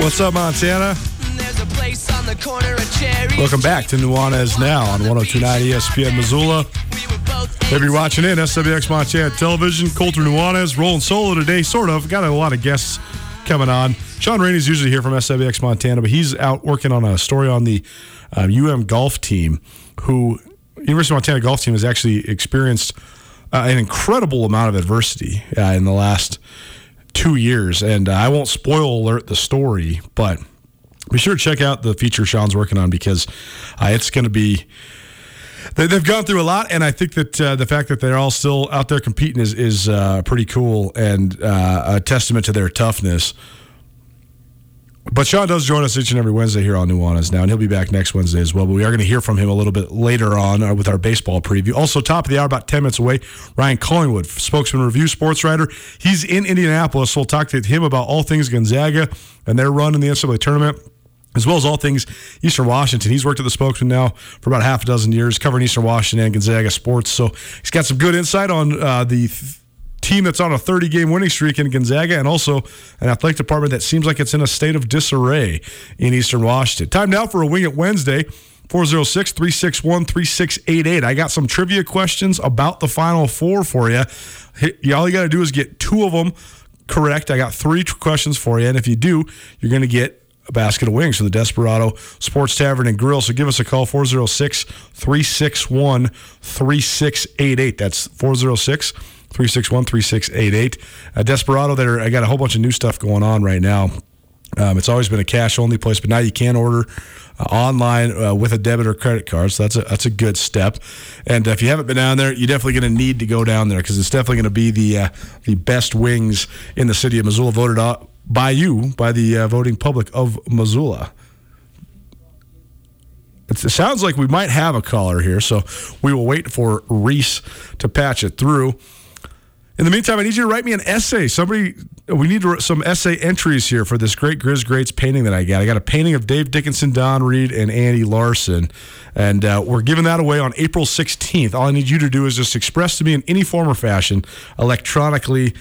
What's up, Montana? Welcome back to Nuanez Now on 1029 ESPN Missoula. If you're watching in SWX Montana Television, Colter Nuanez rolling solo today, sort of. Got a lot of guests coming on. Sean Rainey's usually here from SWX Montana, but he's out working on a story on the uh, UM golf team, who University of Montana golf team has actually experienced uh, an incredible amount of adversity uh, in the last two years. And uh, I won't spoil alert the story, but be sure to check out the feature Sean's working on because uh, it's going to be they, they've gone through a lot, and I think that uh, the fact that they're all still out there competing is is uh, pretty cool and uh, a testament to their toughness. But Sean does join us each and every Wednesday here on Nuanez now, and he'll be back next Wednesday as well. But we are going to hear from him a little bit later on uh, with our baseball preview. Also, top of the hour, about 10 minutes away, Ryan Collingwood, spokesman, review sports writer. He's in Indianapolis, so we'll talk to him about all things Gonzaga and their run in the NCAA tournament as well as all things Eastern Washington. He's worked at the spokesman now for about half a dozen years, covering Eastern Washington and Gonzaga sports. So he's got some good insight on uh, the th- team that's on a 30 game winning streak in Gonzaga and also an athletic department that seems like it's in a state of disarray in Eastern Washington. Time now for a Wing It Wednesday. 406 361 3688. I got some trivia questions about the Final Four for you. All you got to do is get two of them correct. I got three questions for you. And if you do, you're going to get a basket of wings from the Desperado Sports Tavern and Grill. So give us a call 406 361 3688. That's 406 361 3688. Uh, Desperado, there, I got a whole bunch of new stuff going on right now. Um, it's always been a cash only place, but now you can order uh, online uh, with a debit or credit card. So that's a that's a good step. And if you haven't been down there, you're definitely going to need to go down there because it's definitely going to be the uh, the best wings in the city of Missoula, voted by you by the uh, voting public of Missoula. It sounds like we might have a caller here, so we will wait for Reese to patch it through. In the meantime, I need you to write me an essay. Somebody, we need some essay entries here for this great Grizz Greats painting that I got. I got a painting of Dave Dickenson, Don Read, and Andy Larson, and uh, we're giving that away on April 16th. All I need you to do is just express to me in any form or fashion, electronically,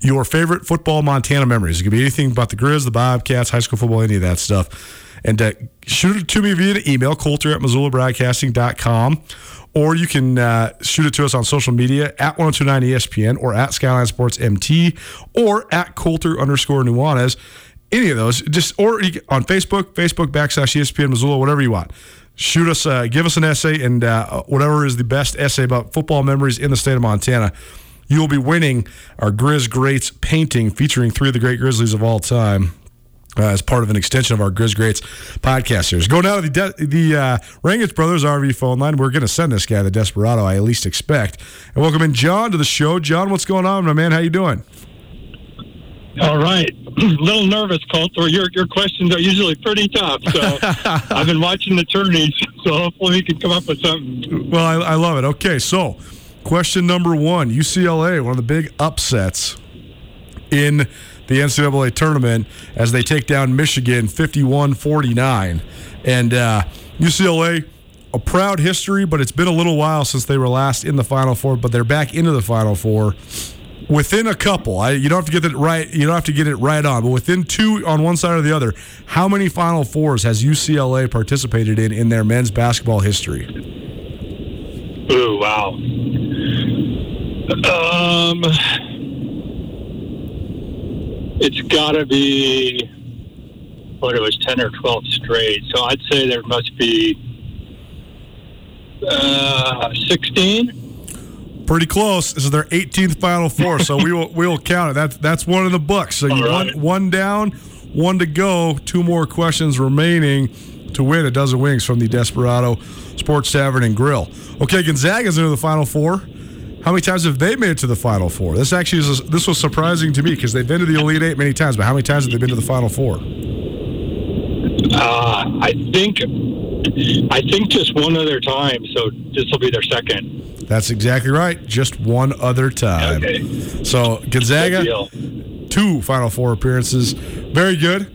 your favorite football Montana memories. It could be anything about the Grizz, the Bobcats, high school football, any of that stuff. And uh, shoot it to me via the email, colter at missoulabroadcasting.com. Or you can uh, shoot it to us on social media at 1029 ESPN or at Skyline Sports MT or at Colter underscore Nuanez. Any of those, just or on Facebook, Facebook backslash ESPN Missoula, whatever you want. Shoot us, uh, give us an essay, and uh, whatever is the best essay about football memories in the state of Montana. You will be winning our Grizz Greats painting featuring three of the great Grizzlies of all time uh, as part of an extension of our Grizz Greats podcast series. Go now to the De- the uh, Rangitsch Brothers RV phone line. We're going to send this guy the Desperado, I at least expect. And welcome in John to the show. John, what's going on, my man? How you doing?
All right. A *clears throat* little nervous, Colter. Your your questions are usually pretty tough. So *laughs* I've been watching the tourneys, so hopefully we can come up with something.
Well, I, I love it. Okay, so question number one UCLA, one of the big upsets in the NCAA tournament as they take down Michigan 51 49. And uh, UCLA, a proud history, but it's been a little while since they were last in the Final Four, but they're back into the Final Four. Within a couple, I, you don't have to get it right. You don't have to get it right on, but within two on one side or the other, how many Final Fours has UCLA participated in in their men's basketball history?
Ooh, wow. Um, it's got to be what it was ten or twelve straight. So I'd say there must be uh, sixteen.
Pretty close. This is their 18th Final Four, so we will we will count it. That's that's one in the books. So you
All
one one down, one to go. Two more questions remaining to win a dozen wings from the Desperado Sports Tavern and Grill. Okay, Gonzaga's into the Final Four. How many times have they made it to the Final Four? This actually is this was surprising to me because they've been to the Elite Eight many times, but how many times have they been to the Final Four?
Uh, I think I think just one other time. So this will be their second.
That's exactly right. Just one other time.
Okay.
So Gonzaga. two Final Four appearances. Very good.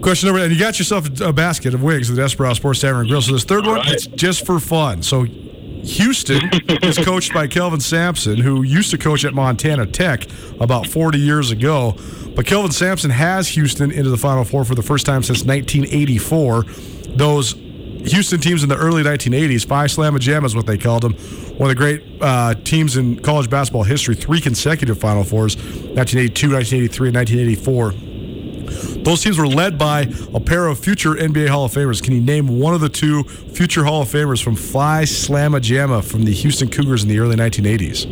Question number, and you got yourself a basket of wings at the Desperado Sports Tavern and Grill. So this third one,
right.
it's just for fun. So Houston is coached by Kelvin Sampson, who used to coach at Montana Tech about 40 years ago. But Kelvin Sampson has Houston into the Final Four for the first time since 1984. Those Houston teams in the early 1980s, Phi Slama Jama is what they called them. One of the great uh, teams in college basketball history, three consecutive Final Fours 1982, 1983, and 1984. Those teams were led by a pair of future NBA Hall of Famers. Can you name one of the two future Hall of Famers from Phi Slama Jama from the Houston Cougars in the early 1980s?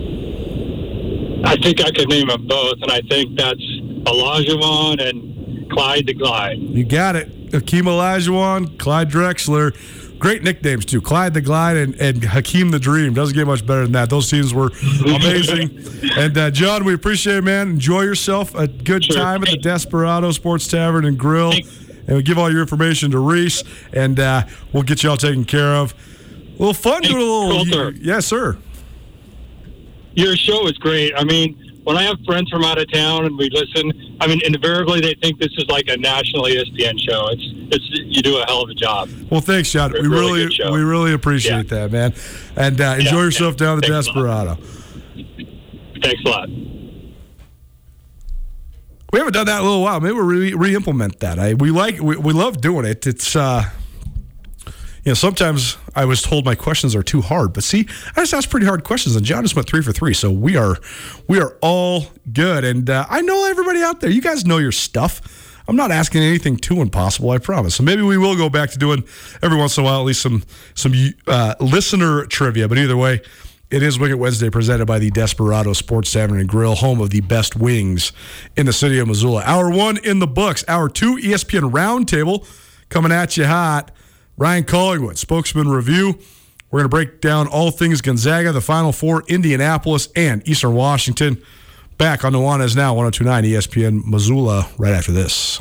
I think I could name them both, and I think that's Olajuwon and Clyde the Glide.
You got it. Hakeem Olajuwon, Clyde Drexler. Great nicknames, too. Clyde the Glide and, and Hakeem the Dream. Doesn't get much better than that. Those teams were amazing. *laughs* and, uh, John, we appreciate it, man. Enjoy yourself. A good
Sure.
time at the Desperado Sports Tavern and Grill. And we give all your information to Reese, and uh, we'll get you all taken care of. A little fun doing a little.
Colter.
yes, sir.
Your show is great. I mean, when I have friends from out of town and we listen, I mean, invariably they think this is like a national ESPN show. It's it's you do a hell of a job.
Well, thanks, John. We
Really
really, we really appreciate that, man. And uh, enjoy
Yeah,
yourself
yeah.
down at the
a.
Desperado.
Thanks a lot.
We haven't done that in a little while. Maybe we'll re- re-implement that. I we like we, we love doing it. It's uh, you know sometimes I was told my questions are too hard, but see, I just asked pretty hard questions, and John just went three for three. So we are we are all good, and uh, I know everybody out there. You guys know your stuff. I'm not asking anything too impossible, I promise. So maybe we will go back to doing every once in a while at least some some uh, listener trivia. But either way, it is It Wednesday presented by the Desperado Sports Tavern and Grill, home of the best wings in the city of Missoula. Hour one in the books. Hour two, ESPN Roundtable coming at you hot. Ryan Collingwood, spokesman review. We're going to break down all things Gonzaga, the Final Four, Indianapolis, and Eastern Washington. Back on the Nuanez Now, 1029 ESPN Missoula, right after this.